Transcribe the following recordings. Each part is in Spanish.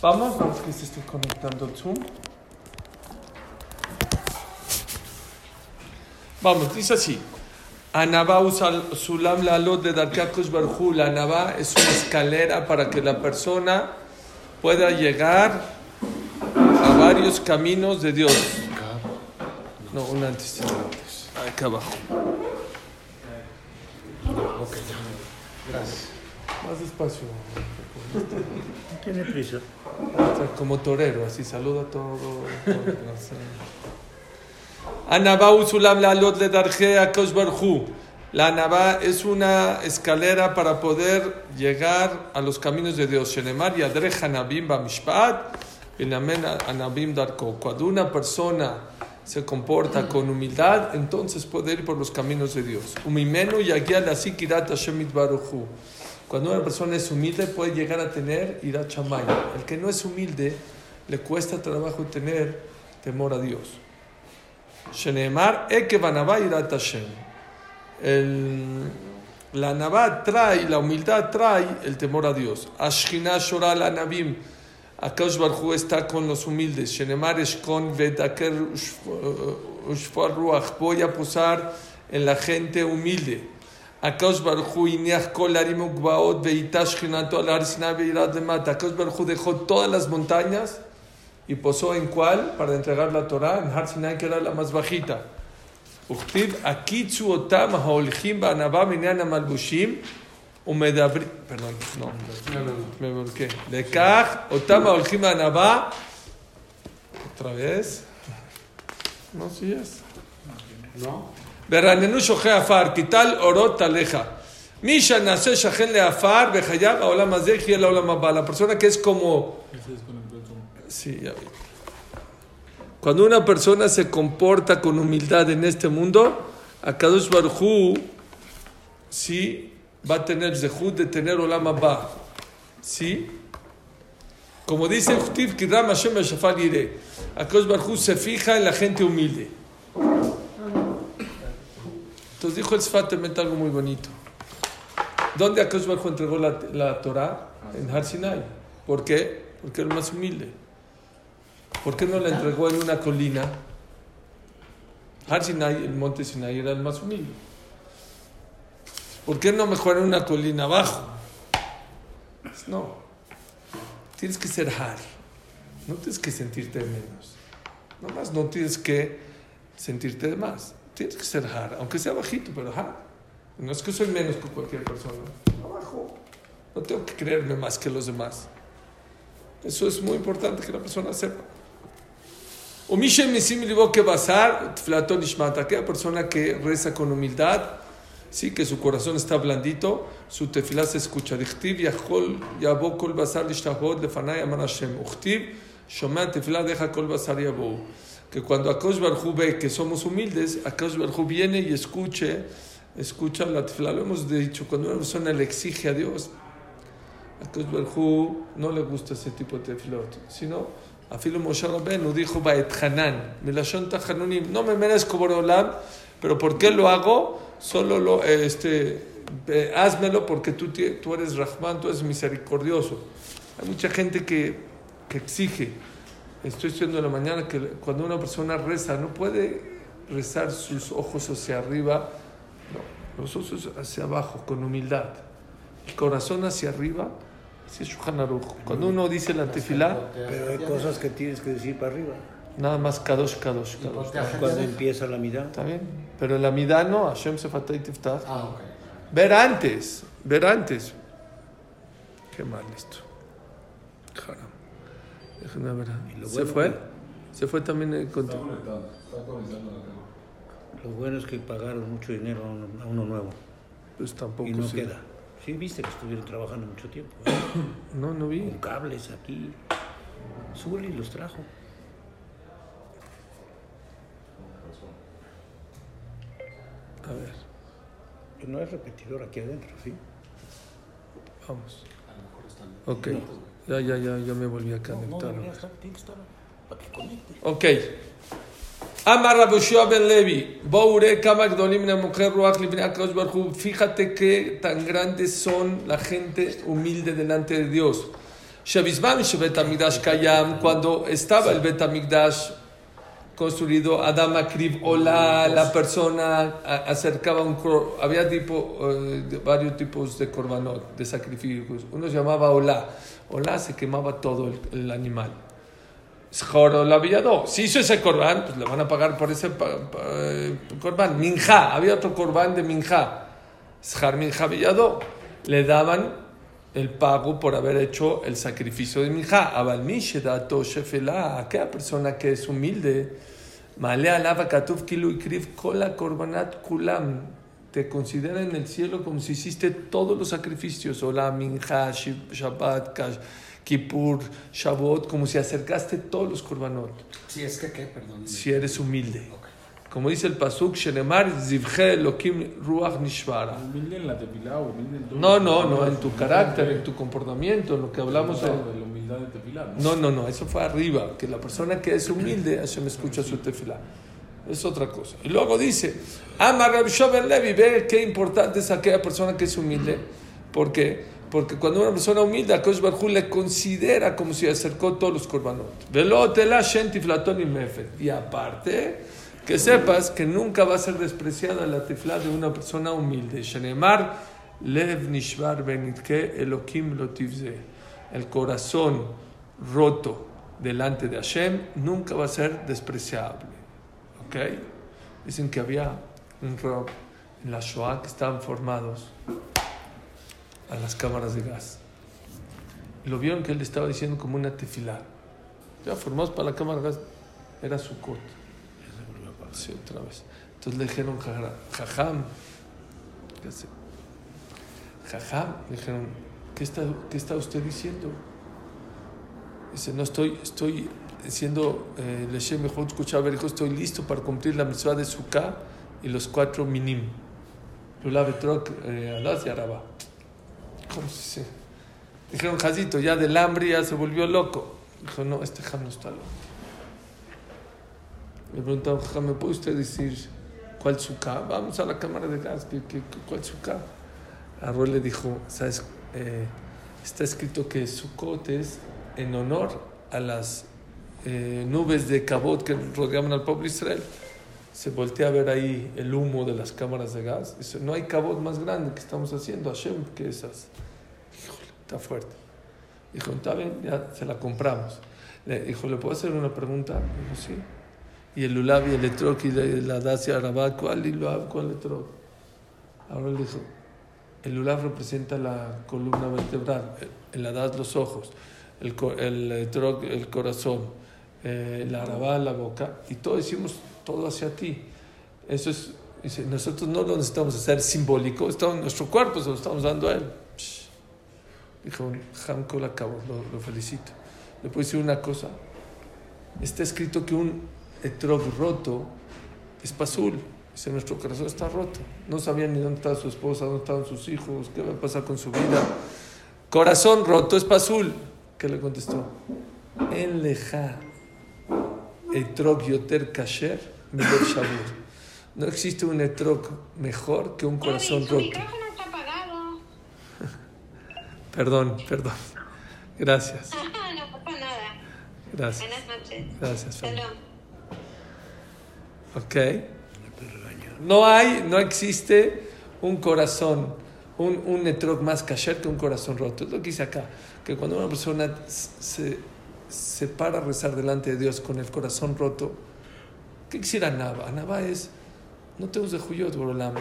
Vamos, vamos que se esté conectando el Zoom. Vamos, dice así. Anabá sulam la lot de Darkakush Barhu. La Anabá es una escalera para que la persona pueda llegar a varios caminos de Dios. No, un antes. Acá abajo. Ok, gracias. Más despacio. Tiene prisa. Como torero, así saluda todo. todo Anabá usulam la lot le darje a. La Anabá es una escalera para poder llegar a los caminos de Dios. Shenemar yadre hanabim bamishpat, inamen anabim darko. Cuando una persona se comporta con humildad, entonces puede ir por los caminos de Dios. Umimenu yagia la sikirat Hashem baruchu. Cuando una persona es humilde, puede llegar a tener irat chamay. El que no es humilde, le cuesta trabajo tener temor a Dios. Shenemar Hashem. La nabá trae, la humildad trae el temor a Dios. Ashkina shora la nabim. Akash Barhu está con los humildes. Shenemar eshkon vetaker ushfar ruach. Voy a posar en la gente humilde. Akash Barhu iniach kol arim ukbaot veitash shkinato al arsina veirat de mata. Akash Barhu dejó todas las montañas y posó en cuál para entregar la Torah en Har Sinai que era la más bajita. וכתיב, הקיצו אותם ההולכים בענווה מניין המלבושים ומדברים, פרדון, לא, מבורקה. לכך, אותם ההולכים בענווה, otra vez, no Verán, Berranenu shoje afar, kital orot aleja. Misha nace shahen le afar, behayab, aolam azek y el aolam abba. La persona que es como... Sí, ya vi. Cuando una persona se comporta con humildad en este mundo, a cada Akadosh Baruchu sí va a tener zehut de tener olam abba. ¿Sí? Como dice Jutiv Kidram Hashem Yire, Akadosh Baruchu se fija en la gente humilde. Entonces dijo el Sfat algo muy bonito. ¿Dónde Akadosh Baruj entregó la, la Torah? En Har Sinai. ¿Por qué? Porque era el más humilde. ¿Por qué no la entregó en una colina? Har Sinai, el monte Sinai, era el más humilde. ¿Por qué no mejor en una colina abajo? No. Tienes que ser Har. No tienes que sentirte menos. Nomás no tienes que sentirte de más. Tienes que ser Har, aunque sea bajito, pero Har. No es que soy menos que cualquier persona. Abajo. No tengo que creerme más que los demás. Eso es muy importante que la persona sepa. Libo que basar, aquella persona que reza con humildad, sí, que su corazón está blandito, su tefilá se escucha. Dichtiv yachol yabo kol basar lishtahod lefanay aman Hashem. Uchtiv shomea tefilá deja kol basar yabo. Que cuando Akash Barhu ve que somos humildes, Akash Barhu viene y escuche, escucha la tefilá. Lo hemos dicho, cuando una persona le exige a Dios, Akash Barhu no le gusta ese tipo de tefilot, sino Afilo Moshe Rabbeinu dijo no me merezco Boreolam, pero ¿por qué lo hago? Solo lo, este, házmelo porque tú, tú eres Rahman, tú eres misericordioso. Hay mucha gente que, que exige. Estoy estudiando en la mañana que cuando una persona reza, no puede rezar sus ojos hacia arriba, no, los ojos hacia abajo, con humildad. El corazón hacia arriba Sí, Shulchan Aruch. Cuando uno dice la tefilá, Pero hay cosas que tienes que decir para arriba. nada más kadosh, kadosh, kadosh. Cuando empieza la mitad. ¿Está bien? Pero en la midá no, Hashem Sefatay Tiftach. Ah, ok. Ver antes, ver antes. Qué mal esto. Haram. Déjenme ver. Lo ¿Se bueno fue? que- ¿Se fue también el Está control? está conectando la cámara. Lo bueno es que pagaron mucho dinero a uno, a uno nuevo. Pues tampoco Y no sí. queda. Sí, viste que estuvieron trabajando mucho tiempo. ¿eh? No, no vi. Con cables aquí. Zuli los trajo. A ver, no es repetidor aquí adentro, ¿sí? vamos. A lo mejor están. Ok. Ya, ya, ya, ya me volví a No, no, conectar. debería estar, que para que conecte. Ok. Amar Rabushua ben Levi, Boure Kama Gdolim Nemujer Ruach. Fíjate qué tan grandes son la gente humilde delante de Dios. Shebetamigdash Kayam, cuando estaba el Betamigdash construido, Adam Akrib Ola, la persona acercaba un había tipo, eh, varios tipos de korbanot, de sacrificios. Uno se llamaba Ola. Ola se quemaba todo el, animal. Joro la villado. Si hizo ese corbán, pues le van a pagar por ese eh, corbán. Minja, había otro corbán de Minja. Shar Minja villado. Le daban el pago por haber hecho el sacrificio de Minja. Aquella persona que es humilde. Male alava katuf kilu ikriv kola korbanat kulam. Te considera en el cielo como si hiciste todos los sacrificios. Ola, Minja, Shabbat, Kippur, Shavuot, como si acercaste todos los korbanot. Si es que, ¿qué? Perdón. Si eres humilde. Ok. Como dice el Pasuk, Shenemar Zivche Elohim Ruach Nishvara. No, no, no, en tu carácter, en tu comportamiento, en lo que hablamos de... No, no, no, eso fue arriba, que la persona que es humilde, Hashem escucha su tefilá. Es otra cosa. Y luego dice, Ama Rab Shoben Levi, ve qué importante es aquella persona que es humilde. ¿Por qué? Porque cuando una persona humilde, a Kosh Barjú le considera como si acercó todos los korbanot. Velo tela shen tiflatón y mefet. Y aparte, que sepas que nunca va a ser despreciada la tiflá de una persona humilde. Shenemar lev nishvar benitke elokim lotivze. El corazón roto delante de Hashem nunca va a ser despreciable. ¿Ok? Dicen que había un rab en la Shoah que estaban formados a las cámaras de gas. Lo vieron que él estaba diciendo como una tefilá. Ya formados para la cámara de gas. Era su corte. Sí, otra vez. Entonces le dijeron, "Jajra- Jajam, ¿qué hace? Jajam, le dijeron, ¿qué está, qué está usted diciendo? Dice, no estoy, estoy diciendo, eh, Leshem estoy listo para cumplir la mitzvah de Sukkah y los cuatro minim. Lula Betrok, eh, Adaz y Araba. ¿Cómo se dice? Dijeron, Jazito, ya del hambre ya se volvió loco. Dijo, no, este Jam no está loco. Le preguntaron, Jajam, ¿me puede usted decir cuál Sukkah? Vamos a la cámara de gas, ¿qué, qué, qué- cuál Sukkah? Arroy le dijo, ¿sabes? Eh, está escrito que Sukkot es en honor a las eh, nubes de Cabot que rodeaban al pueblo Israel. Se voltea a ver ahí el humo de las cámaras de gas. Dice, no hay Cabot más grande que estamos haciendo, Hashem, que esas. Híjole, está fuerte. Dijo, está bien, ya se la compramos. Le dijo, ¿le puedo hacer una pregunta? Dijo, sí. Y el Lulav y el Etrog y la, la Dacia Arabá, ¿cuál Lulav, cuál Etrog? Ahora le dijo, el Lulav representa la columna vertebral, el Adad los ojos, el, el Etrog el corazón, eh, el Arabá la boca, y todo decimos todo hacia ti. Eso es, dice, nosotros no lo necesitamos hacer simbólico, estamos nuestro cuerpo, se lo estamos dando a él. Psh. Dijo, Hamko la lo, lo felicito. Le puedo decir una cosa, está escrito que un Etrog roto es pasul. Dice, nuestro corazón está roto. No sabían ni dónde estaba su esposa, dónde estaban sus hijos, qué va a pasar con su vida. Corazón roto es pasul. ¿Qué le contestó? En leja etrog yoter kasher shabur. No existe un etrog mejor que un corazón roto. micrófono está apagado. Perdón, perdón. Gracias, no pasa nada. gracias, Buenas noches. gracias. Fran. Ok. No hay, no existe un corazón, un, un más kasher que un corazón roto. Es lo que dice acá, que cuando una persona se, se para a rezar delante de Dios con el corazón roto, ¿qué quisiera Nava? Nava es, no te de Juyot, Borolam.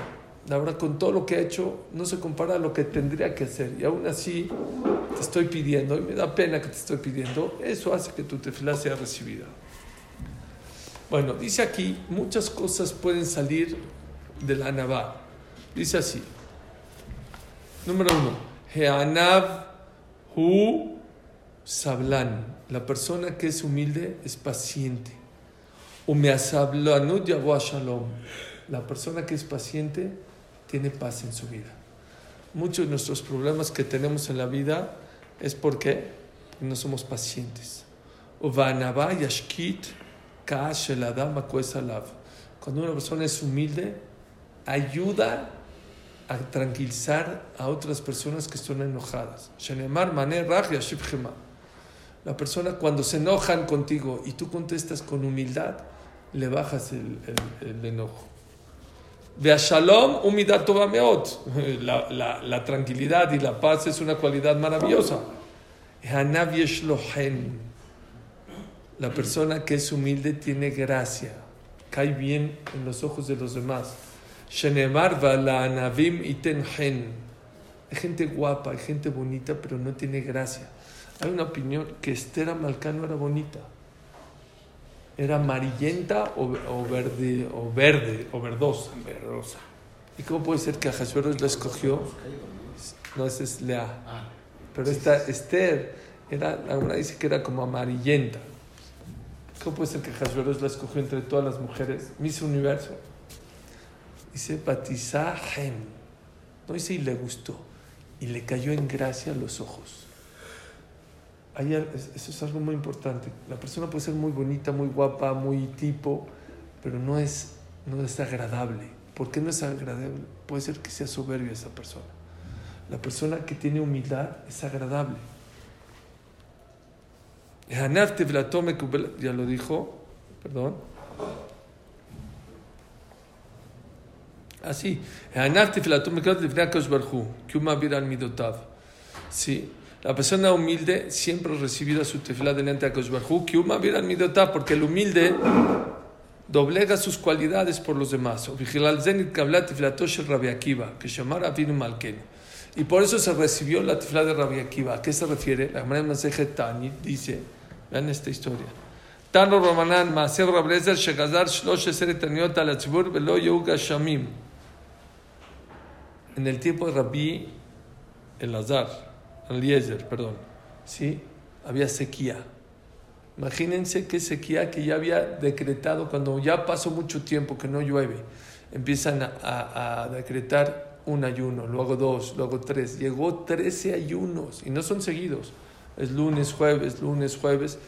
La verdad, con todo lo que ha hecho, no se compara a lo que tendría que hacer. Y aún así, te estoy pidiendo, y me da pena que te estoy pidiendo, eso hace que tu tefilá sea recibida. Bueno, dice aquí, muchas cosas pueden salir de la Anabá. Dice así. Número uno, Heanav Hu Sablan. La persona que es humilde es paciente. Umeasablanut Shalom. La persona que es paciente tiene paz en su vida. Muchos de nuestros problemas que tenemos en la vida es porque no somos pacientes. Cuando una persona es humilde, ayuda a tranquilizar a otras personas que están enojadas. La persona cuando se enojan contigo y tú contestas con humildad, le bajas el, el- el enojo. Ve a Shalom, humildad. La, la, la tranquilidad y la paz es una cualidad maravillosa. La persona que es humilde tiene gracia, cae bien en los ojos de los demás. La. Hay gente guapa, hay gente bonita, pero no tiene gracia. Hay una opinión que Esther Amalcán no era bonita. Era amarillenta o, o verde, o verde, o verdosa. Verdosa. ¿Y cómo puede ser que a Hashverosh la escogió? No, esa es Lea. Ah, Pero esta Esther, era, alguna dice que era como amarillenta. ¿Cómo puede ser que Hashverosh la escogió entre todas las mujeres? Miss Universo. Dice Batizá Hem. No dice y le gustó. Y le cayó en gracia los ojos. Ahí es- eso es algo muy importante. La persona puede ser muy bonita, muy guapa, muy tipo, pero no es, no es agradable. ¿Por qué no es agradable? Puede ser que sea soberbia esa persona. La persona que tiene humildad es agradable. Ya lo dijo, perdón. Ah, Así. Sí. La persona humilde siempre recibirá su tefilá delante a Koshbarhu, porque el humilde doblega sus cualidades por los demás. Y por eso se recibió la tefilá de Rabbi Akiva. ¿A qué se refiere? La Gemara Maseje Tani dice vean esta historia. Tano Romanan, Maaser Rablezer, Shegazar, Shlosh Eseret Taniot al Velo Yehuga. En el tiempo de Rabbi Elazar, Eliezer, perdón, ¿sí? Había sequía. Imagínense qué sequía que ya había decretado cuando ya pasó mucho tiempo que no llueve. Empiezan a, a- a decretar un ayuno, luego dos, luego tres. Llegó 13 ayunos y no son seguidos es lunes, jueves, lunes, jueves.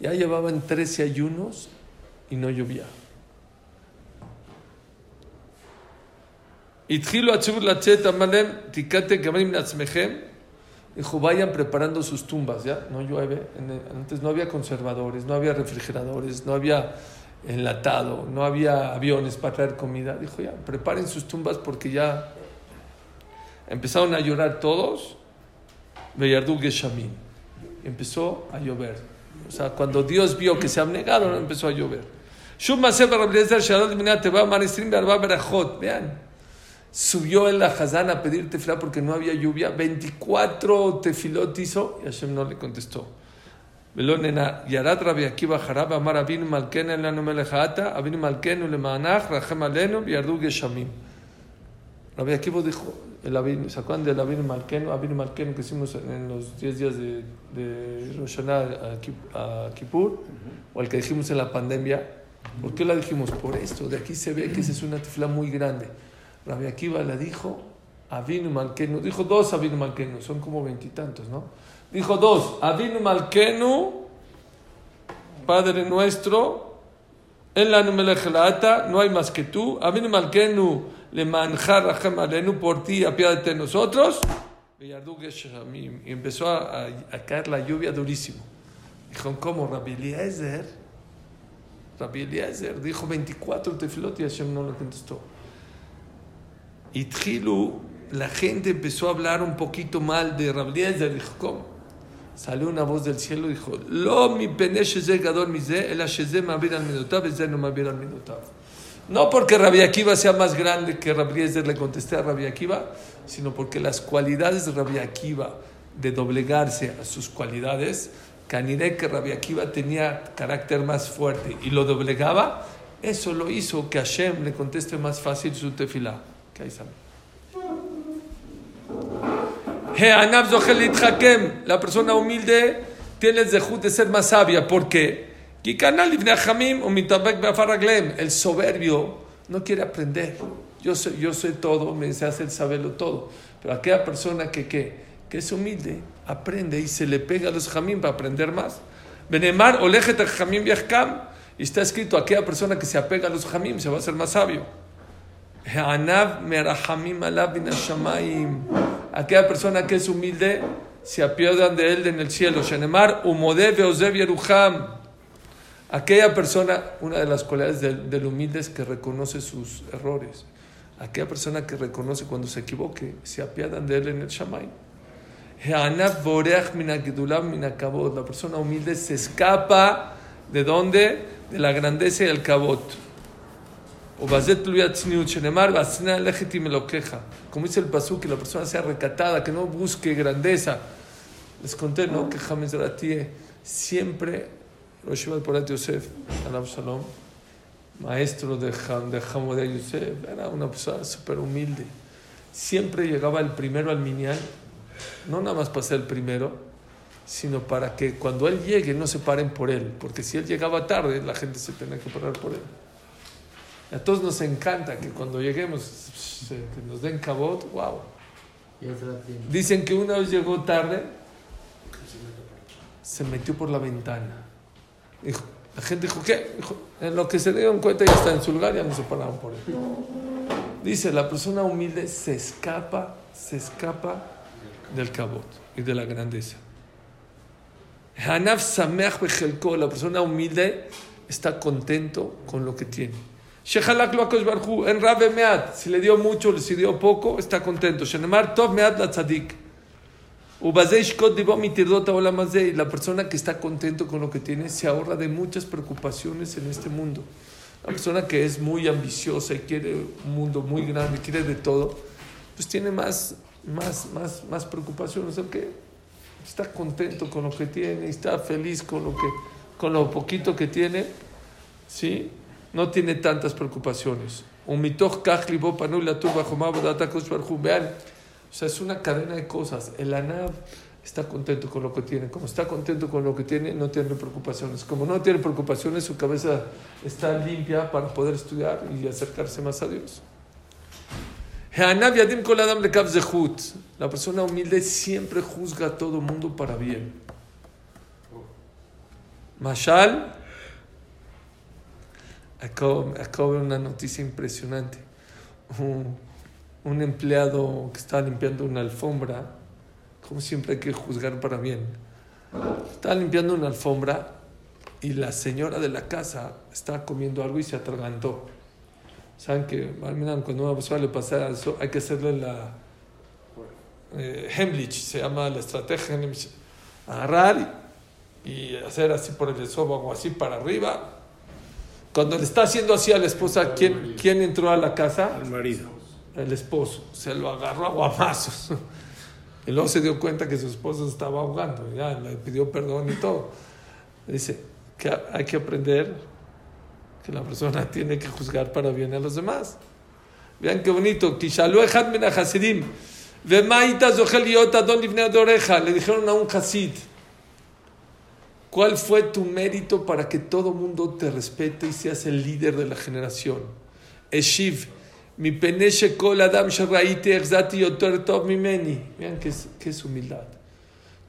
Ya llevaban 13 ayunos y no llovía. Dijo, vayan preparando sus tumbas, ¿ya? No llueve. Antes no había conservadores, no había refrigeradores, no había enlatado, no había aviones para traer comida. Dijo, ya, preparen sus tumbas porque ya empezaron a llorar todos. Beyardú Empezó a llover. O sea, cuando Dios vio que se abnegaron, empezó a llover. Vean, subió en la Hazán a pedir tefilá porque no había lluvia. 24 tefilot hizo y Hashem no le contestó. Rabbi Akiva dijo, el Avinu, ¿se acuerdan del Malkenu? Avinu Malkenu que hicimos en los 10 días de, de Rosh a, Kip- a Kippur, o el que dijimos en la pandemia. ¿Por qué la dijimos? Por esto, de aquí se ve que esa es una tefla muy grande. Rabbi Akiva la dijo, Avinu Malkenu, dijo dos Avinu Malkenu, son como veintitantos, ¿no? Dijo dos, Avinu Malkenu, Padre nuestro, en la numelejelaata, no hay más que tú, Avinu Malkenu, le manjar alenu, por ti, apiádate de nosotros, y empezó a, a- a caer la lluvia durísimo. Dijo, ¿cómo? Rabbi Eliezer, Rabbi Eliezer, dijo 24 tefilot y Hashem no le contestó. Y Tjilu, la gente empezó a hablar un poquito mal de Rabbi Eliezer. Dijo, ¿cómo? Salió una voz del cielo y dijo, Lo mi pene sheze gadol mize, el al midotav, eze no ma'abir al midotav. No porque Rabbi Akiva sea más grande que Rabbi le contesté a Rabbi Akiva, sino porque las cualidades de Rabbi Akiva de doblegarse a sus cualidades, Caniré que Rabbi Akiva tenía carácter más fuerte y lo doblegaba, eso lo hizo que Hashem le conteste más fácil su tefilá. Que ahí. La persona humilde tiene el zehut de ser más sabia. ¿Por qué? El soberbio no quiere aprender. Yo sé, yo sé todo, me hace saberlo todo. Pero aquella persona que, que, que es humilde, aprende y se le pega a los jamim para aprender más. Benemar olejet jamim viajkam. Y está escrito, aquella persona que se apega a los jamim se va a hacer más sabio. Aquella persona que es humilde, se apiadan de él en el cielo. Shenemar, umodeve, ozev, yeruham. Aquella persona, una de las cualidades del, humilde es que reconoce sus errores. Aquella persona que reconoce cuando se equivoque, se apiadan de él en el Shamay. La persona humilde se escapa de dónde? De la grandeza y el cabot. Como dice el pasú, que la persona sea recatada, que no busque grandeza. Les conté, ¿no? Que James Ratie siempre Rosh Porat Yosef, Alab Shalom, maestro de, Ham, de Hamodé Yosef, era una persona súper humilde. Siempre llegaba el primero al minyan, no nada más para ser el primero, sino para que cuando él llegue no se paren por él, porque si él llegaba tarde, la gente se tenía que parar por él. A todos nos encanta que cuando lleguemos que nos den cabot, wow. Dicen que una vez llegó tarde, se metió por la ventana. Dijo, la gente dijo, ¿qué? Dijo, en lo que se dieron cuenta ya está en su lugar, ya no se pararon por él. Dice, la persona humilde se escapa, se escapa del cabot y de la grandeza. Hanaf la persona humilde está contento con lo que tiene. Shehalak lo Akadosh Baruj Hu, en Rabbe Meat, si le dio mucho, si le dio poco, está contento. Shenemar tov meat la tzadik. Y la persona que está contento con lo que tiene se ahorra de muchas preocupaciones en este mundo. La persona que es muy ambiciosa y quiere un mundo muy grande, quiere de todo, pues tiene más, más, más, más preocupaciones. está contento con lo que tiene, está feliz con lo, que, con lo poquito que tiene, ¿sí? no tiene tantas preocupaciones. Vean, o sea, es una cadena de cosas. El Anab está contento con lo que tiene. Como está contento con lo que tiene, no tiene preocupaciones. Como no tiene preocupaciones, su cabeza está limpia para poder estudiar y acercarse más a Dios. La persona humilde siempre juzga a todo mundo para bien. Mashal, acabo, acabo de una noticia impresionante. Un empleado que estaba limpiando una alfombra, como siempre hay que juzgar para bien. Estaba limpiando una alfombra y la señora de la casa estaba comiendo algo y se atragantó. Saben que cuando una persona le pasa eso, hay que hacerle la eh, Hemlich, se llama la estrategia Hemlich. Agarrar y, y hacer así por el esófago, así para arriba. Cuando le está haciendo así a la esposa, ¿quién, ¿quién entró a la casa? Al marido. El esposo. Se lo agarró a guamazos. Y luego se dio cuenta que su esposo estaba ahogando. Ya le pidió perdón y todo. Dice que hay que aprender que la persona tiene que juzgar para bien a los demás. Vean qué bonito. Le dijeron a un hasid. ¿Cuál fue tu mérito para que todo mundo te respete y seas el líder de la generación? Eshiv. Mi peneshe kol adam mimeni. Vean qué es, qué es humildad.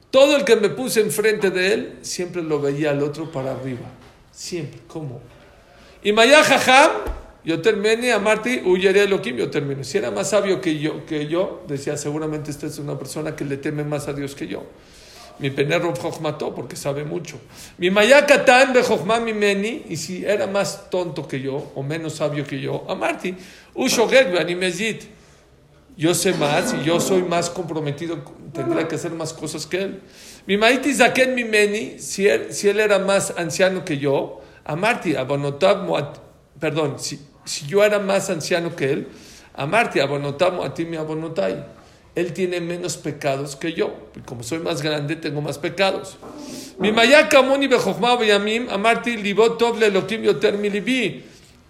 Todo el que me puse enfrente de él, siempre lo veía al otro para arriba. Siempre. ¿Cómo? Y Maya Jajam, yo terminé a Marti, huyeré Elohim, yo termino. Si era más sabio que yo, que yo, decía, seguramente esta es una persona que le teme más a Dios que yo. Mi penerro Jochmató, porque sabe mucho. Mi Maya Katan de mi meni, y si era más tonto que yo, o menos sabio que yo, a Marti. Yo sé más y yo soy más comprometido, tendría que hacer más cosas que él. Mi Maiti Zaken Mimeni, si él, si él era más anciano que yo, a Marti, Abonotab Moat, perdón, si, si yo era más anciano que él, a Marti, Abonotab Moatim y Abonotai. Él tiene menos pecados que yo. Y como soy más grande, tengo más pecados. Mi Mayaka Moni Bejochma Beyamim, a Marti, Libot Tov Lelokim Yoter Milibi. Y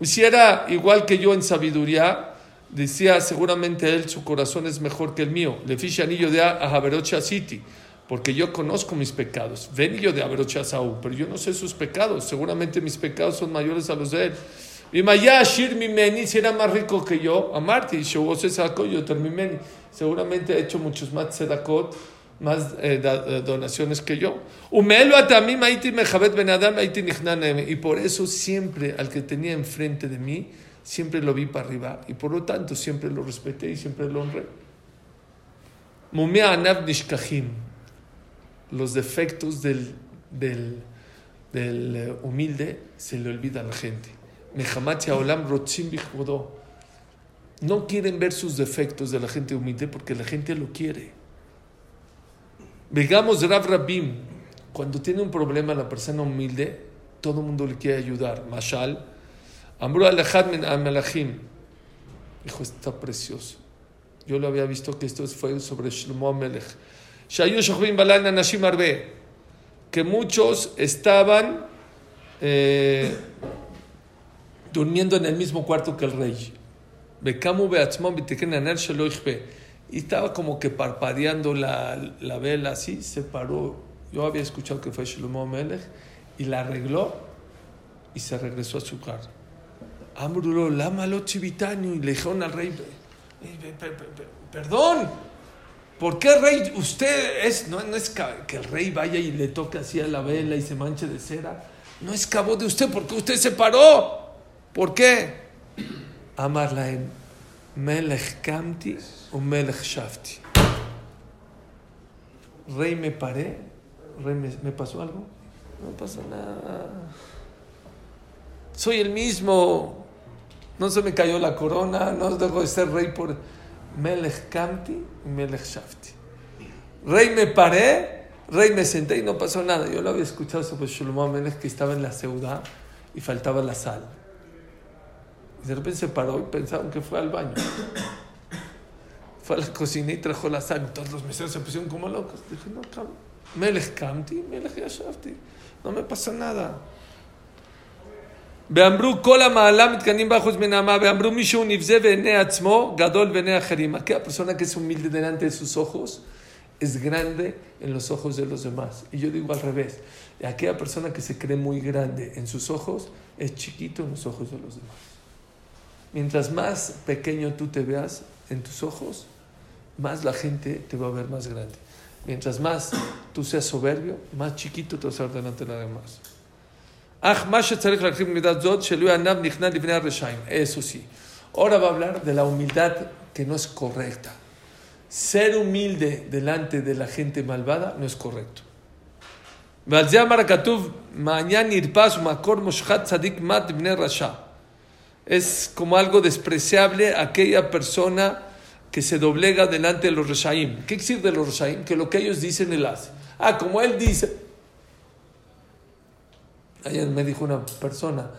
si era igual que yo en sabiduría, decía seguramente él, su corazón es mejor que el mío. Le fiche anillo de a Haberocha City porque yo conozco mis pecados. Ven yo de Aberocha Saúl, pero yo no sé sus pecados. Seguramente mis pecados son mayores a los de él. Mi Maya Ashir Mimeni, si era más rico que yo, a Marti, Shogose Sako, yo. Seguramente ha hecho muchos más Sedakot, más eh, da, eh, donaciones que yo. Nichnanem. Y por eso siempre al que tenía enfrente de mí, siempre lo vi para arriba. Y por lo tanto siempre lo respeté y siempre lo honré. Los defectos del, del, del eh, humilde se le olvida a la gente. No quieren ver sus defectos de la gente humilde porque la gente lo quiere. Digamos Rav Rabim, cuando tiene un problema la persona humilde, todo el mundo le quiere ayudar. Mashal, Amru Alejad min Amelachim. Dijo, está precioso. Yo lo había visto que esto fue sobre Shlomo Amelech. Shayu Shochvim Balan Anashim Arbe. Que muchos estaban eh, durmiendo en el mismo cuarto que el rey. Bekamu beatzmon bitiken aner. Y estaba como que parpadeando la, la vela así, se paró. Yo había escuchado que fue Shlomo Amelech y la arregló y se regresó a su casa. Amrulo, lama lo chivitaño y le dijeron al rey, "Eh, pe- pe- pe- perdón, ¿por qué rey usted es, no, no es que el rey vaya y le toque así a la vela y se manche de cera? No es cabo de usted, porque usted se paró. ¿Por qué? Amar laem, melech kamti o melech shafti. Rey me paré, rey me, ¿me pasó algo? No pasa nada. Soy el mismo. No se me cayó la corona, no dejo de ser rey por Melech Kamti y Melech Shafti. Rey me paré, rey me senté y no pasó nada. Yo lo había escuchado sobre Shlomo Melech que estaba en la ciudad y faltaba la sal. Y de repente se paró y pensaron que fue al baño Fue a la cocina y trajo la sal. Y todos los meseros se pusieron como locos. Dije, no, cabrón. Melech Kamti, Melech Shafti. No me pasa nada. ואמרו כל המעלה מתקנים באחוז מן העמה, ואמרו מישהו נבזה בעיני עצמו, גדול בעיני אחרים. Aquella persona que es humilde delante de sus ojos es grande en los ojos de los demás. Y yo digo al revés, aquella persona que se cree muy grande en sus ojos es chiquito en los ojos de los demás. Mientras más pequeño tú te veas en tus ojos, más la gente te va a ver más grande. Mientras más tú seas soberbio, más chiquito te vas a ver delante de demás. Eso sí. Ahora va a hablar de la humildad que no es correcta. Ser humilde delante de la gente malvada no es correcto. Es como algo despreciable aquella persona que se doblega delante de los reshaim. ¿Qué decir de los reshaim? Que lo que ellos dicen él hace. Ah, como él dice, Ayer me dijo una persona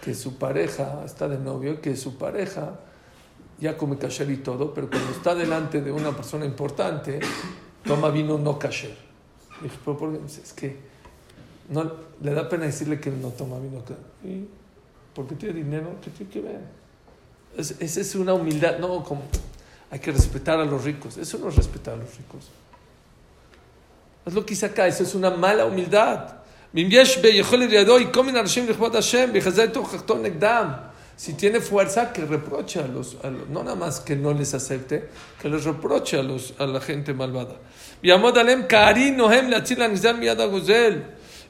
que su pareja está de novio, que su pareja ya come kasher y todo, pero cuando está delante de una persona importante, toma vino no kasher. Dije, ¿pero por qué? Es que no, le da pena decirle que no toma vino. ¿Y porque tiene dinero? ¿Qué tiene que ver? Es- Esa es una humildad, no, como hay que respetar a los ricos. Eso no es respetar a los ricos. Es lo que hice acá, eso es una mala humildad. Si tiene fuerza, que reproche a los, a los, no nada más que no les acepte, que les reproche a, los, a la gente malvada.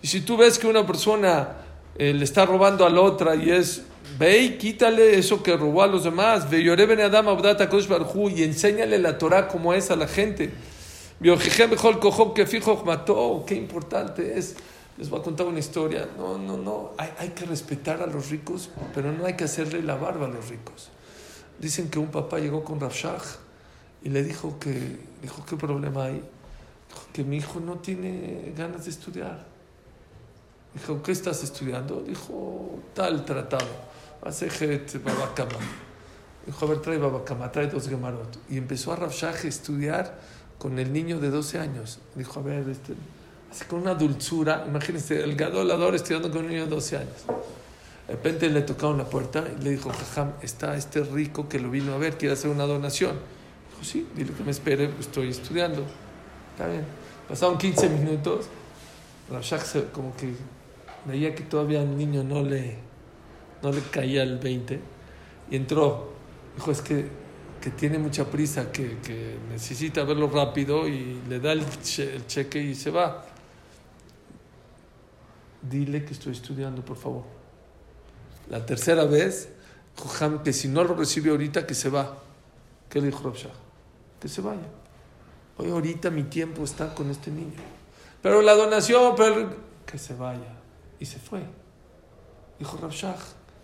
Y si tú ves que una persona eh, le está robando a la otra y es, ve y quítale eso que robó a los demás, ve y enséñale la Torah como es a la gente. Qué importante es. Les voy a contar una historia. No, no, no. Hay, hay que respetar a los ricos, pero no hay que hacerle la barba a los ricos. Dicen que un papá llegó con Rafshah y le dijo que, dijo, ¿qué problema hay? Dijo que mi hijo no tiene ganas de estudiar. Dijo, ¿qué estás estudiando? Dijo, tal tratado. Asejet Babakama. Dijo, a ver, trae Babakama, trae dos Gemarot. Y empezó a Rafshah a estudiar con el niño de 12 años. Dijo, a ver, este, así con una dulzura. Imagínense, el gadolador estudiando con un niño de 12 años. De repente le tocaron la puerta y le dijo, Jajam, está este rico que lo vino a ver, quiere hacer una donación. Dijo, sí, dile que me espere, estoy estudiando. Está bien. Pasaron 15 minutos. Rafshah como que veía que todavía al niño no le, no le caía el 20 y entró. Dijo, es que, que tiene mucha prisa, que, que necesita verlo rápido y le da el, che- el cheque y se va. Dile que estoy estudiando, por favor. La tercera vez, dijo Ham que si no lo recibe ahorita, que se va. ¿Qué le dijo Rabshah? Que se vaya. Hoy ahorita mi tiempo está con este niño. pero la donación, pero el- que se vaya. Y se fue. Dijo Rabshah,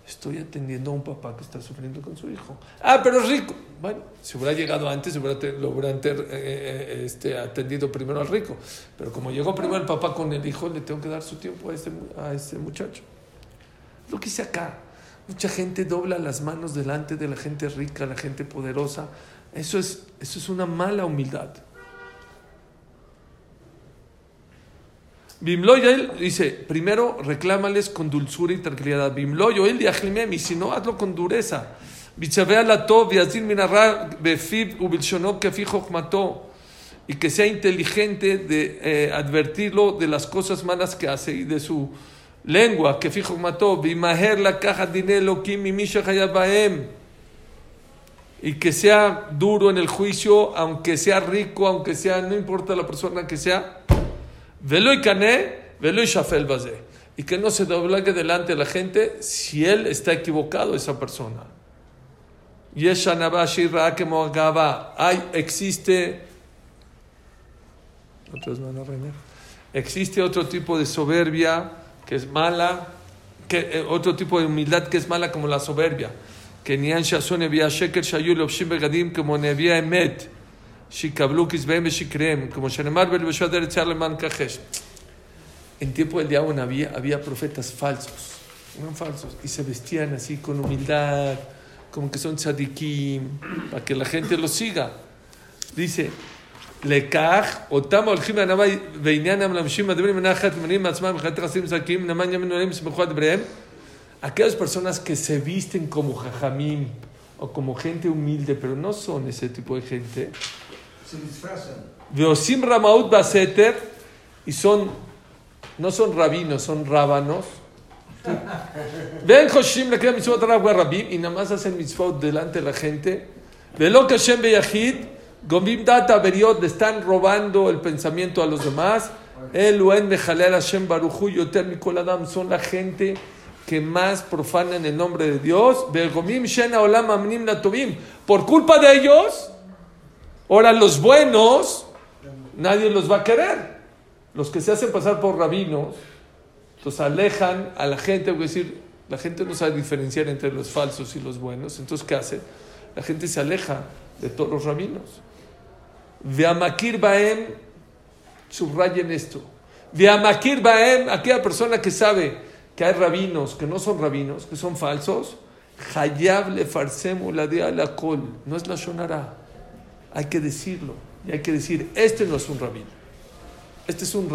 estoy atendiendo a un papá que está sufriendo con su hijo. Ah, pero es rico. Bueno, si hubiera llegado antes, hubiera lo hubieran ter- eh, eh, este, atendido primero al rico. Pero como llegó primero el papá con el hijo, le tengo que dar su tiempo a mu- a ese muchacho. Lo que hice acá. Mucha gente dobla las manos delante de la gente rica, la gente poderosa. Eso es, eso es una mala humildad. Bimlo Yoel dice, primero reclámales con dulzura y tranquilidad. Bimlo Yoel diachlimem, y si no, hazlo con dureza. Minarra, befib kefi. Y que sea inteligente de eh, advertirlo de las cosas malas que hace y de su lengua, fijo mató, la caja. Y que sea duro en el juicio, aunque sea rico, aunque sea, no importa la persona que sea. Velo y cané, velo y shafel bazé. Y que no se doblegue delante de la gente si él está equivocado, esa persona. Hay, existe. Otros van a reñir. Existe otro tipo de soberbia que es mala, que, eh, otro tipo de humildad que es mala como la soberbia. Que nian shasone via sheker shayu lobshim begadim como nevia emet como En tiempo del diablo había, había profetas falsos, eran falsos, y se vestían así con humildad, como que son tzadikim, para que la gente los siga. Dice, aquellas personas que se visten como jajamim o como gente humilde, pero no son ese tipo de gente, se disfrazan. Veosim Ramaut Baseter, y son, no son rabinos, son rábanos. Ven Hoshim le queda mitzvot Rabim, y nada más hacen mitzvot delante de la gente. Velo Kashem Beyahid, Gomim Data Beriot, le están robando el pensamiento a los demás. Eluen Mejalel Hashem Baruchu Yoter Mikol Adam, son la gente que más profanan el nombre de Dios. Begomim Shena Olam Amnim Latovim, por culpa de ellos. Ahora los buenos, nadie los va a querer. Los que se hacen pasar por rabinos, los alejan a la gente, es decir, la gente no sabe diferenciar entre los falsos y los buenos. Entonces, ¿qué hace? La gente se aleja de todos los rabinos. Veamakir Baem, subrayen esto. Veamakir Baem, aquella persona que sabe que hay rabinos que no son rabinos, que son falsos, Hayab le farsemu la de la col, no es la shonara. Hay que decirlo. Y hay que decir, este no es un rabino. Este es un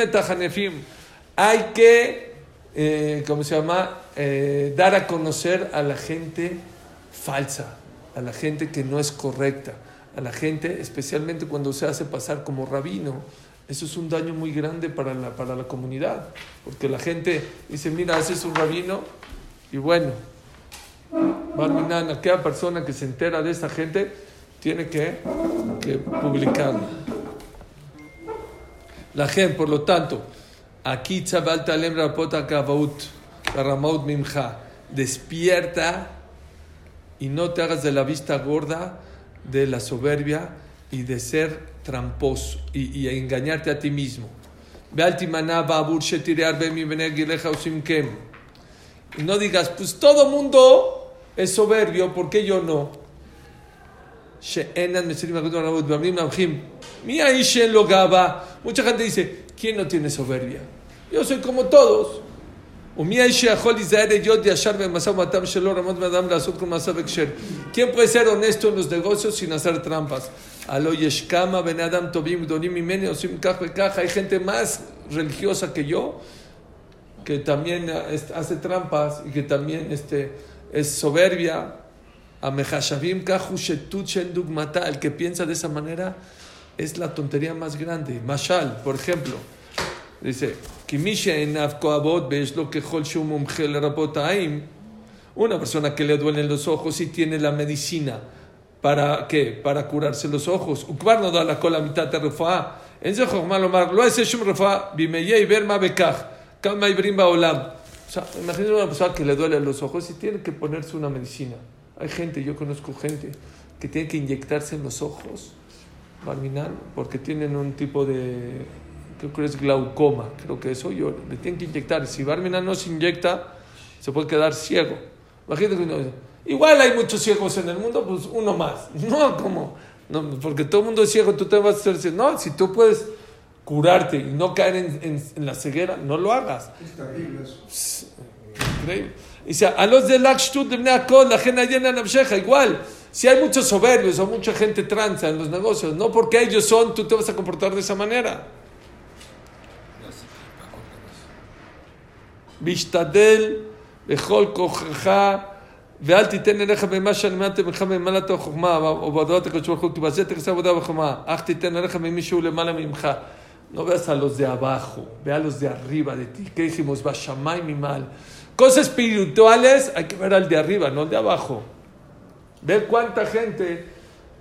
etahanefim. Hay que, eh, ¿cómo se llama? Eh, dar a conocer a la gente falsa, a la gente que no es correcta, a la gente, especialmente cuando se hace pasar como rabino. Eso es un daño muy grande para la, para la comunidad, porque la gente dice, mira, ese es un rabino, y bueno, Barminan, aquella persona que se entera de esta gente tiene que, que publicarlo. La gente, por lo tanto, aquí Tzabal Talem Rapota Kavaut, Ramaut Mimja, despierta y no te hagas de la vista gorda de la soberbia y de ser tramposo y, y engañarte a ti mismo. Y no digas, pues todo mundo es soberbio, ¿por qué yo no? Mucha gente dice, ¿quién no tiene soberbia? Yo soy como todos. ¿Quién puede ser honesto en los negocios sin hacer trampas? Hay gente más religiosa que yo que también eh, hace trampas y que también este, es soberbia. El que piensa de esa manera es la tontería más grande. Mashal, por ejemplo, dice, una persona que le duelen los ojos y tiene la medicina, ¿para qué? Para curarse los ojos. Ukbar no da la cola mitad de refa. En Zehormal Omar, lo es Shum refa, bimeye berma bekach, kama ibrim baolam sea, imagínate una persona que le duelen los ojos y tiene que ponerse una medicina. Hay gente, yo conozco gente que tienen que inyectarse en los ojos, Barminan, porque tienen un tipo de, creo que es glaucoma, creo que eso yo, le tienen que inyectar. Si Barminan no se inyecta, se puede quedar ciego. Imagínate que uno dice, igual hay muchos ciegos en el mundo, pues uno más. No, como, no, porque todo el mundo es ciego, tú te vas a hacer ciego. No, si tú puedes curarte y no caer en, en- en la ceguera, no lo hagas. Es terrible eso. Increíble. Dice, a los de Lakshut de Bnei Akol, la gente llena en Absheja, igual. Si hay muchos soberbios o mucha gente tranza en los negocios, no porque ellos son, tú te vas a comportar de esa manera. Vishtadel, Bechol Kochacha, ואל תיתן אליך במה שלימדתם ממך ממעלת החוכמה, או בעבודת הקדוש ברוך הוא, כי בזה תכסה עבודה וחוכמה, אך תיתן אליך ממישהו למעלה ממך. No veas a los de abajo, ve a los de arriba de ti. ¿Qué dijimos? Bashamay mi mal. Cosas espirituales hay que ver al de arriba, no al de abajo. Ve cuánta gente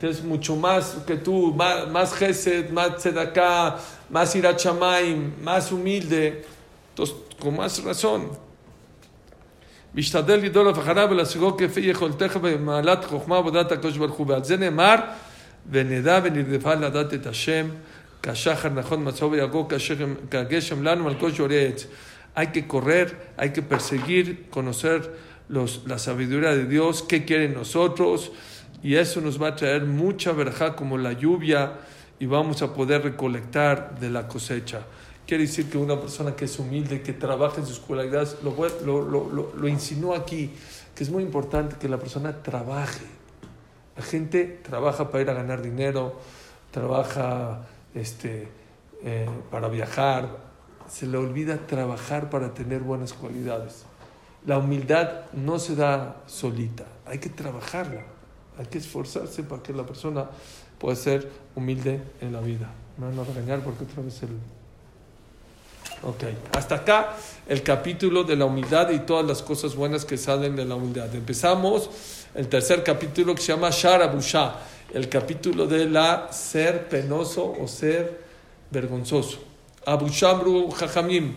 que es mucho más que tú, más, más gesed, más tzedakah, más irachamayim, más humilde. Entonces, con más razón. משתדל לדאול אף אחריו ולהשיגו כפי יכולתך במעלת חוכמה עבודת הקדוש ברוך הוא. ועל זה נאמר, ונדע ונרדפה לדעת את השם, hay que correr, hay que perseguir, conocer los, la sabiduría de Dios, qué quiere nosotros, y eso nos va a traer mucha verja como la lluvia, y vamos a poder recolectar de la cosecha. Quiere decir que una persona que es humilde, que trabaja en sus cualidades, lo, lo, lo, lo insinuó aquí, que es muy importante que la persona trabaje. La gente trabaja para ir a ganar dinero, trabaja este, eh, para viajar, se le olvida trabajar para tener buenas cualidades. La humildad no se da solita, hay que trabajarla, hay que esforzarse para que la persona pueda ser humilde en la vida. Me van a regañar porque otra vez el... Ok, hasta acá el capítulo de la humildad y todas las cosas buenas que salen de la humildad. Empezamos el tercer capítulo que se llama Shar Abusha, el capítulo de la ser penoso o ser vergonzoso. Abushamru Jajamim,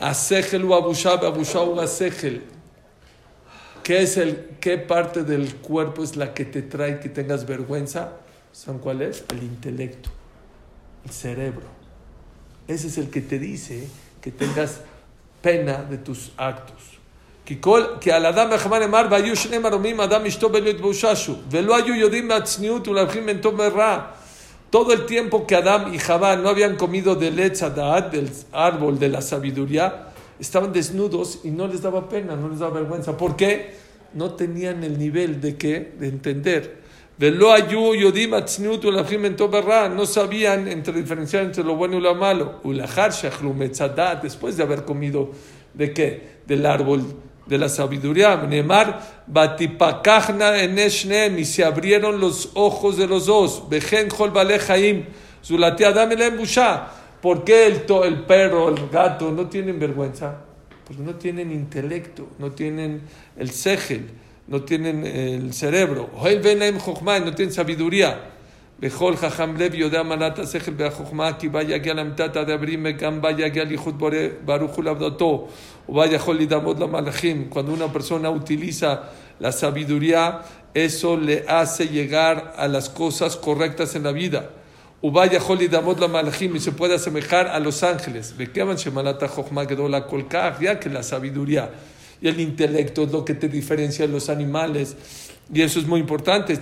Asegel u Abusha, Abusha u Asegel. ¿Qué, es el, ¿Qué parte del cuerpo es la que te trae que tengas vergüenza? ¿Saben cuál es? El intelecto, el cerebro. Ese es el que te dice que tengas pena de tus actos. כי כל, כי על אדם וחמה נאמר, והיו שני מרומים, אדם אשתו ולא התבוששו, ולא היו יודעים מהצניעות ולהבחין בין טוב ורע. Todo el tiempo que Adán y Jabá no habían comido del Etzadat, del árbol de la sabiduría, estaban desnudos y no les daba pena, no les daba vergüenza. ¿Por qué? No tenían el nivel de qué? De entender. Velo ayu yodim atzniut ulachim en tov barra. No sabían entre diferenciar entre lo bueno y lo malo. Ulachar shachlu metzadat, después de haber comido de qué? Del árbol de la sabiduría. Neemar batipakachna eneshneem y se abrieron los ojos de los dos. Vejen chol balejaim zulati adam elem busha. ¿Por qué el, to- el perro, el gato no tienen vergüenza? Porque no tienen intelecto, no tienen el segel, no tienen el cerebro. Hoy ven en Jochma, no tienen sabiduría. בכל חכם לב יודע מנת השכל והחוכמה, כי בה יגיע למיתת הדברים וגם בה יגיע ליחוד בורא ברוך הוא לעבודתו, Vaya la Malachim, cuando una persona utiliza la sabiduría, eso le hace llegar a las cosas correctas en la vida. Ubaya Holidamot la Malachim y se puede asemejar a los ángeles. Ya que la sabiduría y el intelecto es lo que te diferencia de los animales. Y eso es muy importante.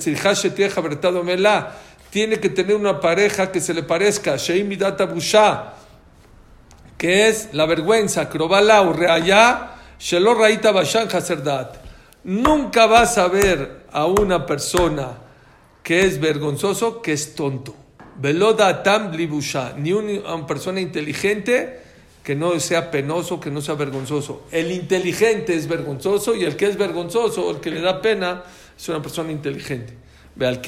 Tiene que tener una pareja que se le parezca. Sheimidat Abusha que es la vergüenza. Krobala o reaya. Shelo bashan. Nunca vas a ver a una persona que es vergonzoso que es tonto. Veloda tam. Ni una persona inteligente que no sea penoso, que no sea vergonzoso. El inteligente es vergonzoso y el que es vergonzoso, el que le da pena, es una persona inteligente. Veal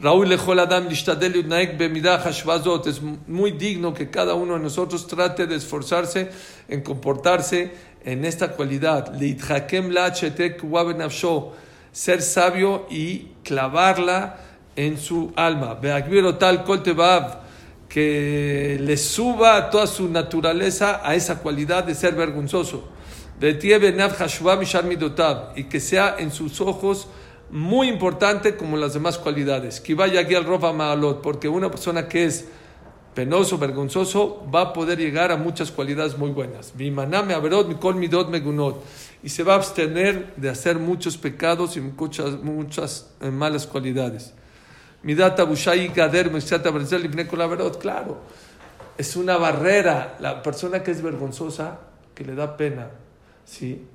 Raúl Lejol Adam Lishtadel Yudnaek Bemida Hashvazot. Es muy digno que cada uno de nosotros trate de esforzarse en comportarse en esta cualidad. Leithakem La Ser sabio y clavarla en su alma. Beakbiro Tal Koltebav. Que le suba toda su naturaleza a esa cualidad de ser vergonzoso. Y que sea en sus ojos muy importante como las demás cualidades. Que vaya aquí al Rofa Maalot, porque una persona que es penoso, vergonzoso, va a poder llegar a muchas cualidades muy buenas. Y se va a abstener de hacer muchos pecados y muchas, muchas eh, malas cualidades. Claro, es una barrera. La persona que es vergonzosa, que le da pena, ¿sí?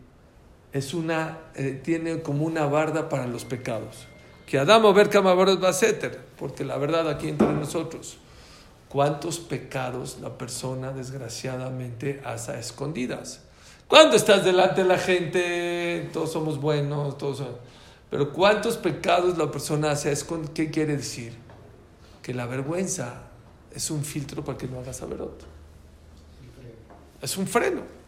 Es una, eh, tiene como una barda para los pecados. Que Adamo ver baseter, porque la verdad aquí entre nosotros, ¿cuántos pecados la persona desgraciadamente hace a escondidas? Cuando estás delante de la gente, todos somos buenos, todos Pero ¿cuántos pecados la persona hace a escondidas? ¿Qué quiere decir? Que la vergüenza es un filtro para que no hagas a ver otro. Es un freno.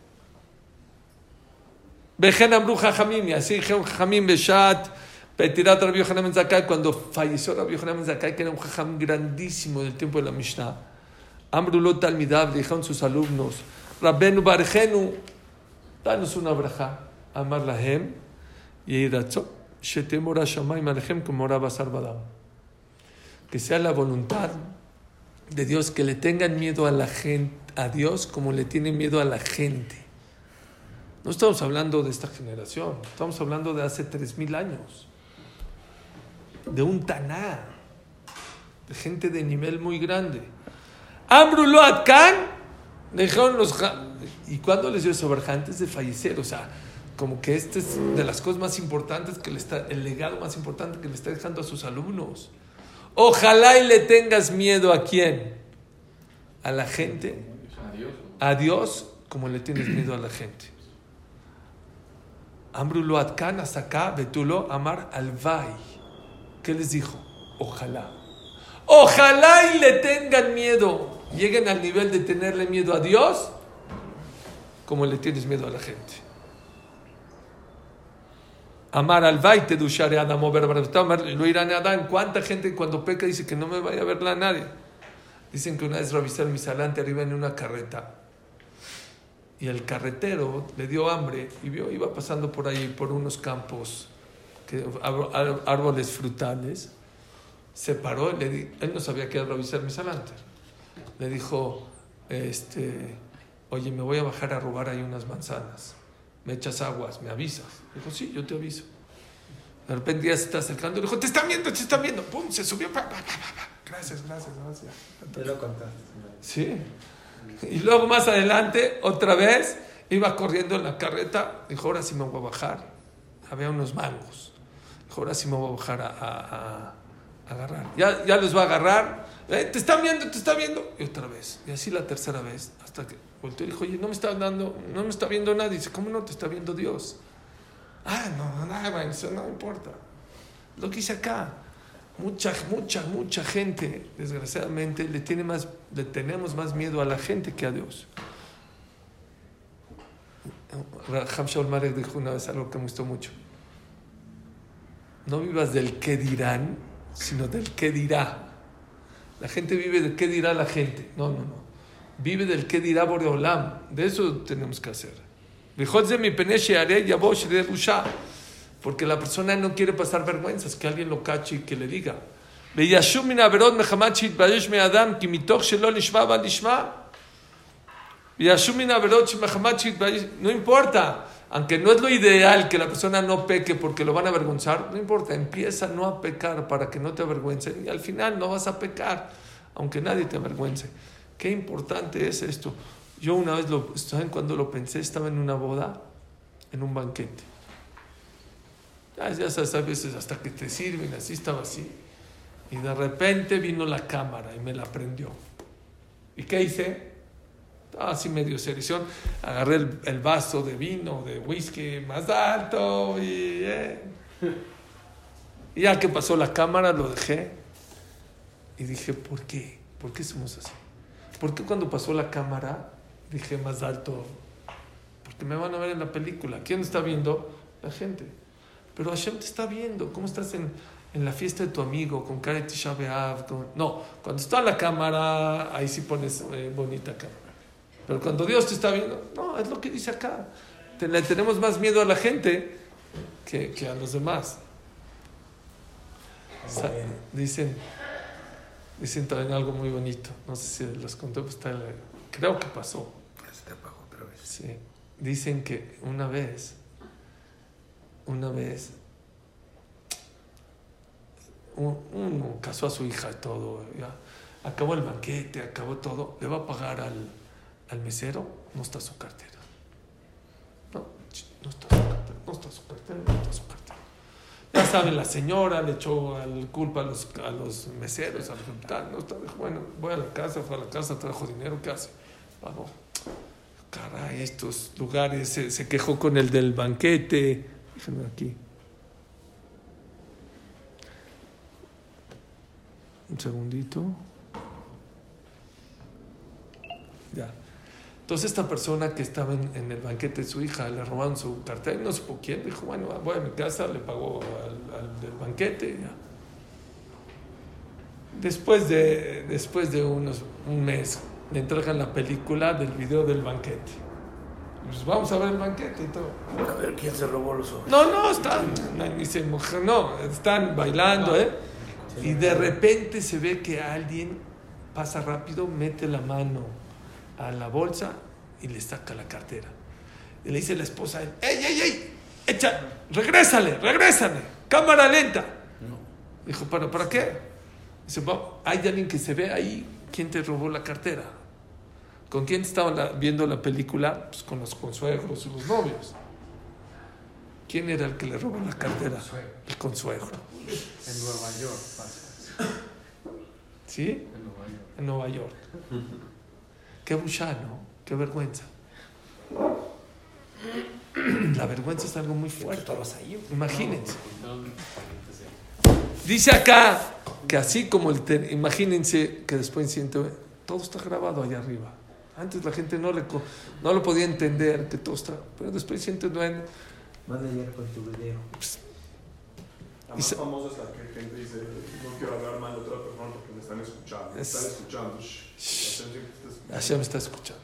Vejen Amru Jajamim, y así dijeron Jajamim Beshat, Petirat Rabbi Yohanan Ben Zakkai, cuando falleció Rabbi Yohanan Ben Zakkai, que era un Jajam grandísimo del tiempo de la Mishnah. Amru Talmidab, dijeron sus alumnos, Rabbenu Barjenu, danos una braja, Amar Lahem, y Iratzo, Shetem Ora Shamayim Alechem, como Basar Badam. Que sea la voluntad de Dios, que le tengan miedo a la gente, a Dios como le tienen miedo a la gente. No estamos hablando de esta generación, estamos hablando de hace 3.000 años, de un Taná, de gente de nivel muy grande. Amrulo Atkan, dejaron los. ¿Y cuándo les dio eso? Antes de fallecer, o sea, como que este es de las cosas más importantes que le está, el legado más importante que le está dejando a sus alumnos. Ojalá y le tengas miedo a quién? A la gente. A Dios como le tienes miedo a la gente. Amrulo Atkan acá, Betulo Amar Alvai. ¿Qué les dijo? Ojalá. Ojalá y le tengan miedo. Lleguen al nivel de tenerle miedo a Dios como le tienes miedo a la gente. Amar Alvai te dushare Adamo lo irán a Adán. ¿Cuánta gente cuando peca dice que no me vaya a verla a nadie? Dicen que una vez revisar mi salante arriba en una carreta y el carretero le dio hambre y vio, iba pasando por ahí, por unos campos, que, árboles frutales, se paró, le di, él no sabía que era Misalanter. Le dijo, este, oye, me voy a bajar a robar ahí unas manzanas, me echas aguas, me avisas. Dijo, sí, yo te aviso. De repente ya se está acercando, le dijo, te están viendo, te están viendo. Pum, se subió. gracias, gracias, gracias. Te lo contaste. Sí. Y luego más adelante, otra vez, iba corriendo en la carreta. Dijo, ahora sí me voy a bajar. Había unos mangos. Dijo, ahora sí me voy a bajar a, a, agarrar. Ya, ya los va a agarrar. Eh, te está viendo, te está viendo. Y otra vez. Y así la tercera vez. Hasta que volteó y dijo, oye, no me está dando, no me está viendo nadie. Dice, ¿cómo no te está viendo Dios? Ah, no, nada, eso no importa. Lo que hice acá. Mucha, mucha, mucha gente, desgraciadamente, le, tiene más, le tenemos más miedo a la gente que a Dios. Shaul Marek dijo una vez algo que me gustó mucho. No vivas del qué dirán, sino del qué dirá. La gente vive del qué dirá la gente. No, no, no. Vive del qué dirá Boreolam. De eso tenemos que hacer. Porque la persona no quiere pasar vergüenzas, que alguien lo cache y que le diga. No importa, aunque no es lo ideal que la persona no peque porque lo van a avergonzar, no importa, empieza no a pecar para que no te avergüencen y al final no vas a pecar, aunque nadie te avergüence. Qué importante es esto. Yo una vez, lo, ¿saben cuando lo pensé? Estaba en una boda, en un banquete. Ya, sabes, a veces hasta que te sirven, así estaba así. Y de repente vino la cámara y me la prendió. ¿Y qué hice? Estaba así medio serición. Agarré el, vaso de vino, de whisky más alto y, eh. y ya que pasó la cámara lo dejé. Y dije, ¿por qué? ¿Por qué somos así? ¿Por qué cuando pasó la cámara dije más alto? Porque me van a ver en la película. ¿Quién está viendo? La gente. Pero Hashem te está viendo. ¿Cómo estás en, en la fiesta de tu amigo con Karen Tisha No, cuando está la cámara, ahí sí pones eh, bonita cámara. Pero cuando Dios te está viendo, no, es lo que dice acá. le tenemos más miedo a la gente que, que a los demás. Dicen, dicen también algo muy bonito. No sé si les conté, pues creo que pasó. Se te apagó otra vez. Sí. Dicen que una vez, una vez, un- uno casó a su hija y todo, ya. acabó el banquete, acabó todo, le va a pagar al, al mesero, no está su cartera. No, no está su cartera, no está su cartera, no está su cartera. Ya saben, la señora le echó al culpa a los, a los meseros, al no está, bueno, voy a la casa, fue a la casa, trajo dinero, ¿qué hace? Pagó caray, estos lugares, se quejó con el del banquete. Déjenme aquí. Un segundito. Ya. Entonces esta persona que estaba en, el banquete de su hija, le robaron su cartera, y no supo quién, dijo, bueno, voy a mi casa, le pagó al, del banquete. Después de, después de unos, un mes, le entregan la película del video del banquete. Pues vamos a ver el banquete y todo. A ver quién se robó los ojos. No, no, están, ni se mojan, no, están bailando, ¿eh? Y de repente se ve que alguien pasa rápido, mete la mano a la bolsa y le saca la cartera. Y le dice la esposa a él, ¡Ey, ey, ey! ¡Echa! ¡Regrésale, regrésale! ¡Cámara lenta! No. Dijo, ¿para, ¿para qué? Dice, "Va, hay alguien que se ve ahí, ¿quién te robó la cartera? ¿Con quién estaban la- viendo la película? Pues con los consuegros y los novios. ¿Quién era el que le robó la cartera? El consuegro. En Nueva York pasa. ¿Sí? En Nueva York. En Nueva York. Qué buchá, ¿no? Qué vergüenza. La vergüenza es algo muy fuerte. Imagínense. Dice acá que así como el... te- imagínense que después siento... Todo está grabado allá arriba. Antes la gente no, le, co- no lo podía entender que todo está... Pero después siento... Bueno, Manda ayer con tu video. La Y más se- famosa es la que gente dice, no quiero hablar mal de otra persona porque me están escuchando. Me Es- están escuchando. Shh. Atención que te está escuchando. Hashem está escuchando.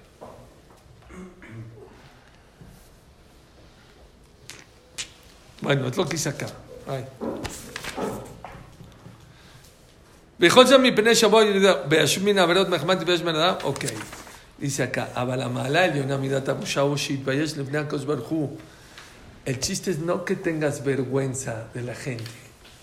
Bueno, es lo que dice acá. Ay. בכל זאת מפני שבוע בהשמין עבירות מחמת ויש בן אדם, אוקיי. Dice acá, Abalamala, Yonamidata Mushaoshit, Bayesh Levnakos Barhu. El chiste es no que tengas vergüenza de la gente.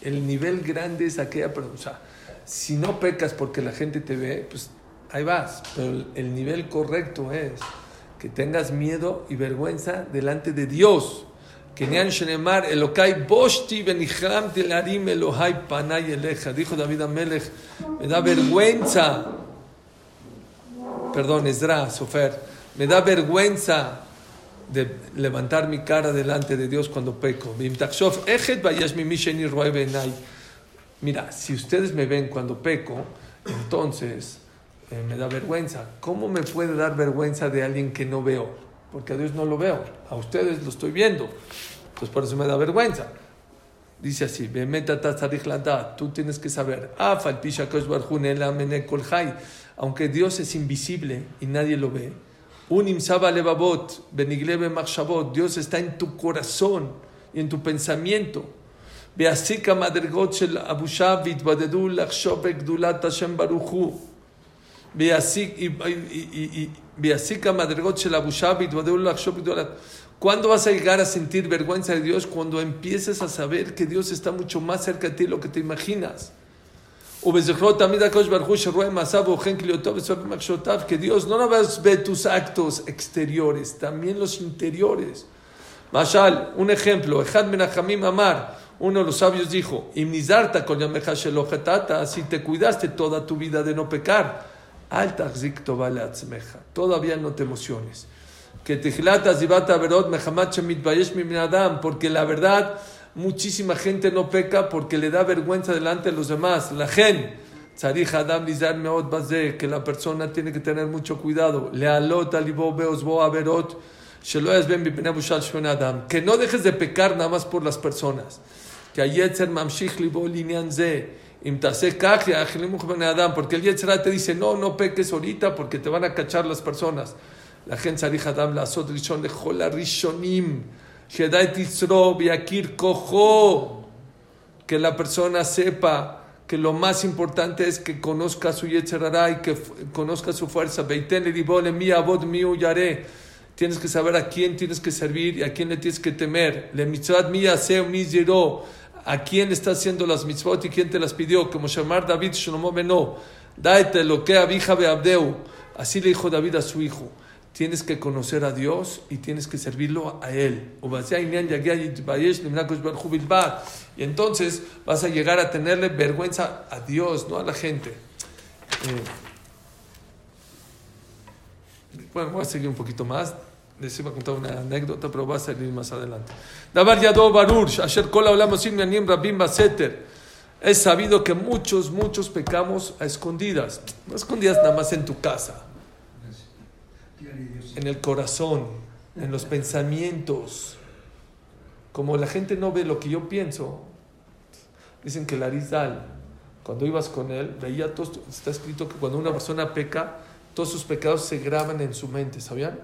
El nivel grande es aquella, pero, o sea, si no pecas porque la gente te ve, pues ahí vas. Pero el nivel correcto es que tengas miedo y vergüenza delante de Dios. Que Kenyan Shenemar, Elokai Boshti, Benihram, Telarim, Elohai, Panay, Eleja. Dijo David Amelech, me da vergüenza. Perdón, Ezra, Sofer. Me da vergüenza de levantar mi cara delante de Dios cuando peco. Mira, si ustedes me ven cuando peco, entonces eh, me da vergüenza. ¿Cómo me puede dar vergüenza de alguien que no veo? Porque a Dios no lo veo, a ustedes lo estoy viendo. Entonces por eso me da vergüenza. Dice así, tú tienes que saber, Aunque Dios es invisible y nadie lo ve, Unim levavot, beniglebe machshavot, Dios está en tu corazón y en tu pensamiento. ¿Cuándo vas a llegar a sentir vergüenza de Dios? Cuando empieces a saber que Dios está mucho más cerca de ti de lo que te imaginas. Que Dios no nada ve tus actos exteriores, también los interiores. Mashal, un ejemplo, Amar, uno de los sabios dijo, Im nizarta kol yamecha shelo chetata", si te cuidaste toda tu vida de no pecar, todavía no te emociones. Que adam, porque la verdad, muchísima gente no peca porque le da vergüenza delante de los demás. La gen, Adam que la persona tiene que tener mucho cuidado. Lealot, alibo, beosbo, averot, sheloes ben adam. Que no dejes de pecar nada más por las personas. Que ayetzer mamshich libo ze. Porque el Yetzirah te dice, no, no peques ahorita porque te van a cachar las personas. La gente Adam, la Sot Rishon, Lejola Rishonim que la persona sepa que lo más importante es que conozca su Yetzerará y que conozca su fuerza. Tienes que saber a quién tienes que servir y a quién le tienes que temer. Le a quién está haciendo las mitzvot y quién te las pidió, como llamar David Shlomo Beno, daete lo que abija Beabdeu, así le dijo David a su hijo. Tienes que conocer a Dios y tienes que servirlo a Él. Y entonces vas a llegar a tenerle vergüenza a Dios, no a la gente. Eh, bueno, voy a seguir un poquito más. Les iba a contar una anécdota, pero va a salir más adelante. Es sabido que muchos, muchos pecamos a escondidas. No escondidas nada más en tu casa, en el corazón, en los pensamientos. Como la gente no ve lo que yo pienso, dicen que el Arizal, cuando ibas con él, veía todo, está escrito que cuando una persona peca, todos sus pecados se graban en su mente, ¿sabían?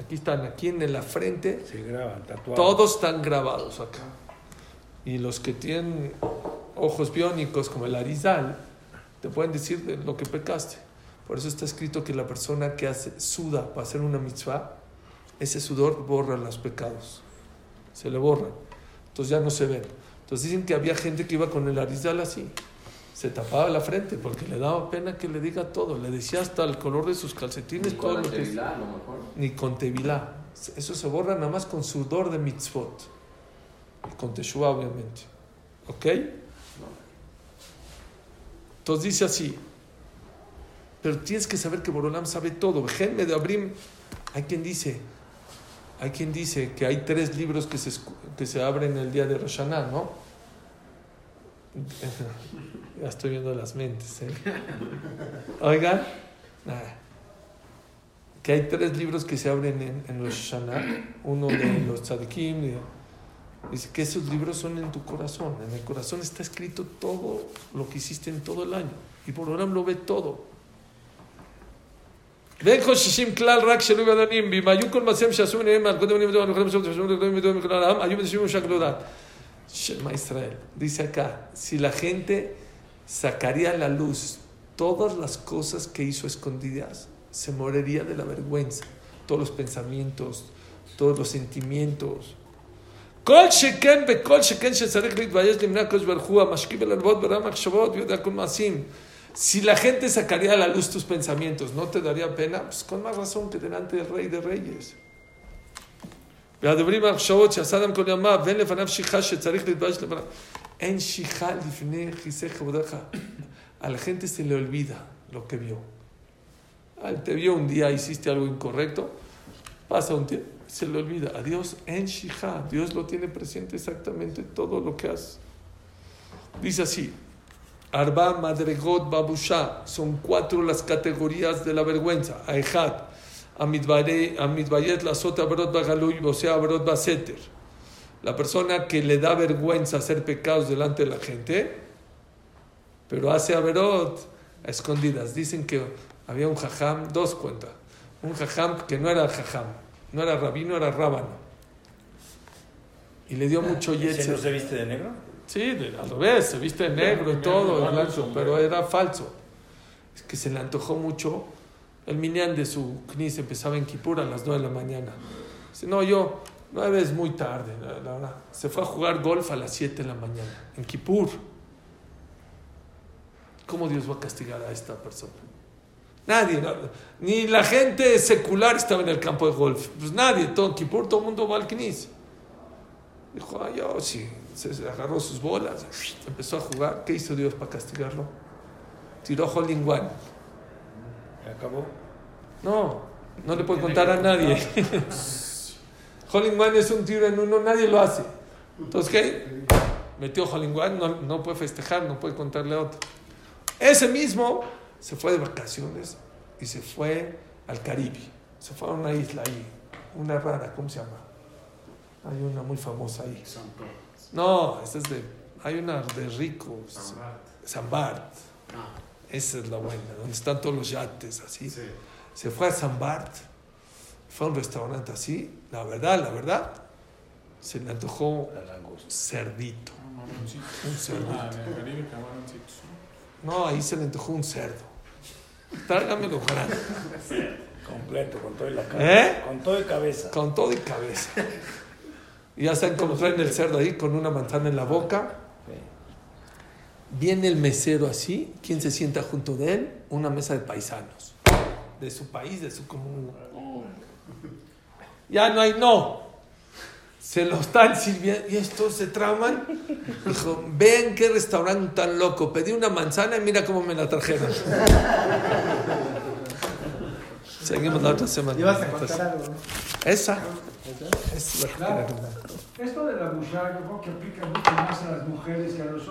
Aquí están, aquí en la frente, Se graban, tatuados. todos están grabados acá. Y los que tienen ojos biónicos como el Arizal, te pueden decir de lo que pecaste. Por eso está escrito que la persona que hace suda para hacer una mitzvah, ese sudor borra los pecados. Se le borran. Entonces ya no se ven. Entonces dicen que había gente que iba con el Arizal así. Se tapaba la frente porque le daba pena que le diga todo. Le decía hasta el color de sus calcetines, todo lo que es a lo mejor. ni con tevilá. Eso se borra nada más con sudor de mitzvot. Y con teshuvah, obviamente. ¿Ok? Entonces dice así. Pero tienes que saber que Borolam sabe todo. De Abrim. Hay quien dice, hay quien dice que hay tres libros que se, que se abren el día de Rosh ¿no? ya estoy viendo las mentes. ¿eh? Oigan, que hay tres libros que se abren en, en uno de los tzadikim, dice que esos libros son en tu corazón, en el corazón está escrito todo lo que hiciste en todo el año, y por lo ve todo. בין חוששים כלל רק שלא בדנים, ואם היו כל מעשיהם שעשו מניהם על קודם בנים ודברים אחרים בסוף תשמעו לגבי מדברים מכל העם, היו מדשים ומשק לא דעת. Shema Israel, dice acá, si la gente sacaría a la luz todas las cosas que hizo escondidas, se moriría de la vergüenza, todos los pensamientos, todos los sentimientos. כל שכן וכל שכן שצריך להתבייש למנע הקדוש ברוך הוא המשקיף אל הלוות ברם מחשבות ויודע כל מעשים. Si la gente sacaría a la luz tus pensamientos, ¿no te daría pena? Pues con más razón que delante del Rey de Reyes. En A la gente se le olvida lo que vio. Te vio un día, hiciste algo incorrecto, pasa un tiempo, se le olvida. A Dios en Shija, Dios lo tiene presente exactamente todo lo que haces. Dice así, Arba Madregot Babusha, son cuatro las categorías de la vergüenza. Aejat, Amidbayet la sota Abrot Bagaluy, Bosea Abrot Baseter. La persona que le da vergüenza hacer pecados delante de la gente, pero hace Averot a escondidas. Dicen que había un jajam, dos cuentas. Un jajam que no era jajam, no era rabino, era rábano. Y le dio mucho ¿Ese yetzer. no se viste de negro? Sí, de- al revés, se viste de negro y todo, blanco, pero era falso. Es que se le antojó mucho. El minyan de su knis empezaba en Kippur a las 9 de la mañana. Dice, no, yo, 9 es muy tarde, la, la verdad. Se fue a jugar golf a las 7 de la mañana, en Kippur. ¿Cómo Dios va a castigar a esta persona? Nadie, no, ni la gente secular estaba en el campo de golf. Pues nadie, todo en Kippur, todo el mundo va al knis. Dijo, ah, yo sí. Se agarró sus bolas, empezó a jugar. ¿Qué hizo Dios para castigarlo? Tiró Holding One. Acabó. No, no le puede contar a nadie. Holding One es un tiro en uno, nadie lo hace. Entonces, ¿qué? Metió Holding One, no, no puede festejar, no puede contarle a otro. Ese mismo se fue de vacaciones y se fue al Caribe. Se fue a una isla ahí, una rara, ¿cómo se llama? Hay una muy famosa ahí. No, esa es de. Hay una de ricos. Sambat. San Bart. Ah, Esa es la buena, donde están todos los yates así. sí. Se fue a San Bart. Fue a un restaurante así. La verdad, la verdad. se le antojó langosta. cerdito. Un cerdito. Ah, camaroncitos. No, ahí se le antojó un cerdo. Tráigamelo grande. Completo, con todo y la cabeza. ¿Eh? Con todo y cabeza. Con todo y cabeza. Y ya saben cómo traen el cerdo ahí con una manzana en la boca. Viene el mesero así. ¿Quién se sienta junto de él? Una mesa de paisanos. De su país, de su comunidad. Ya no hay no. Se lo están sirviendo. Y estos se traman. Dijo, ven qué restaurante tan loco. Pedí una manzana y mira cómo me la trajeron. Seguimos la otra semana. Ibas a contar algo. Esa es la Esto de la bushá, creo que aplica mucho más a las mujeres que a los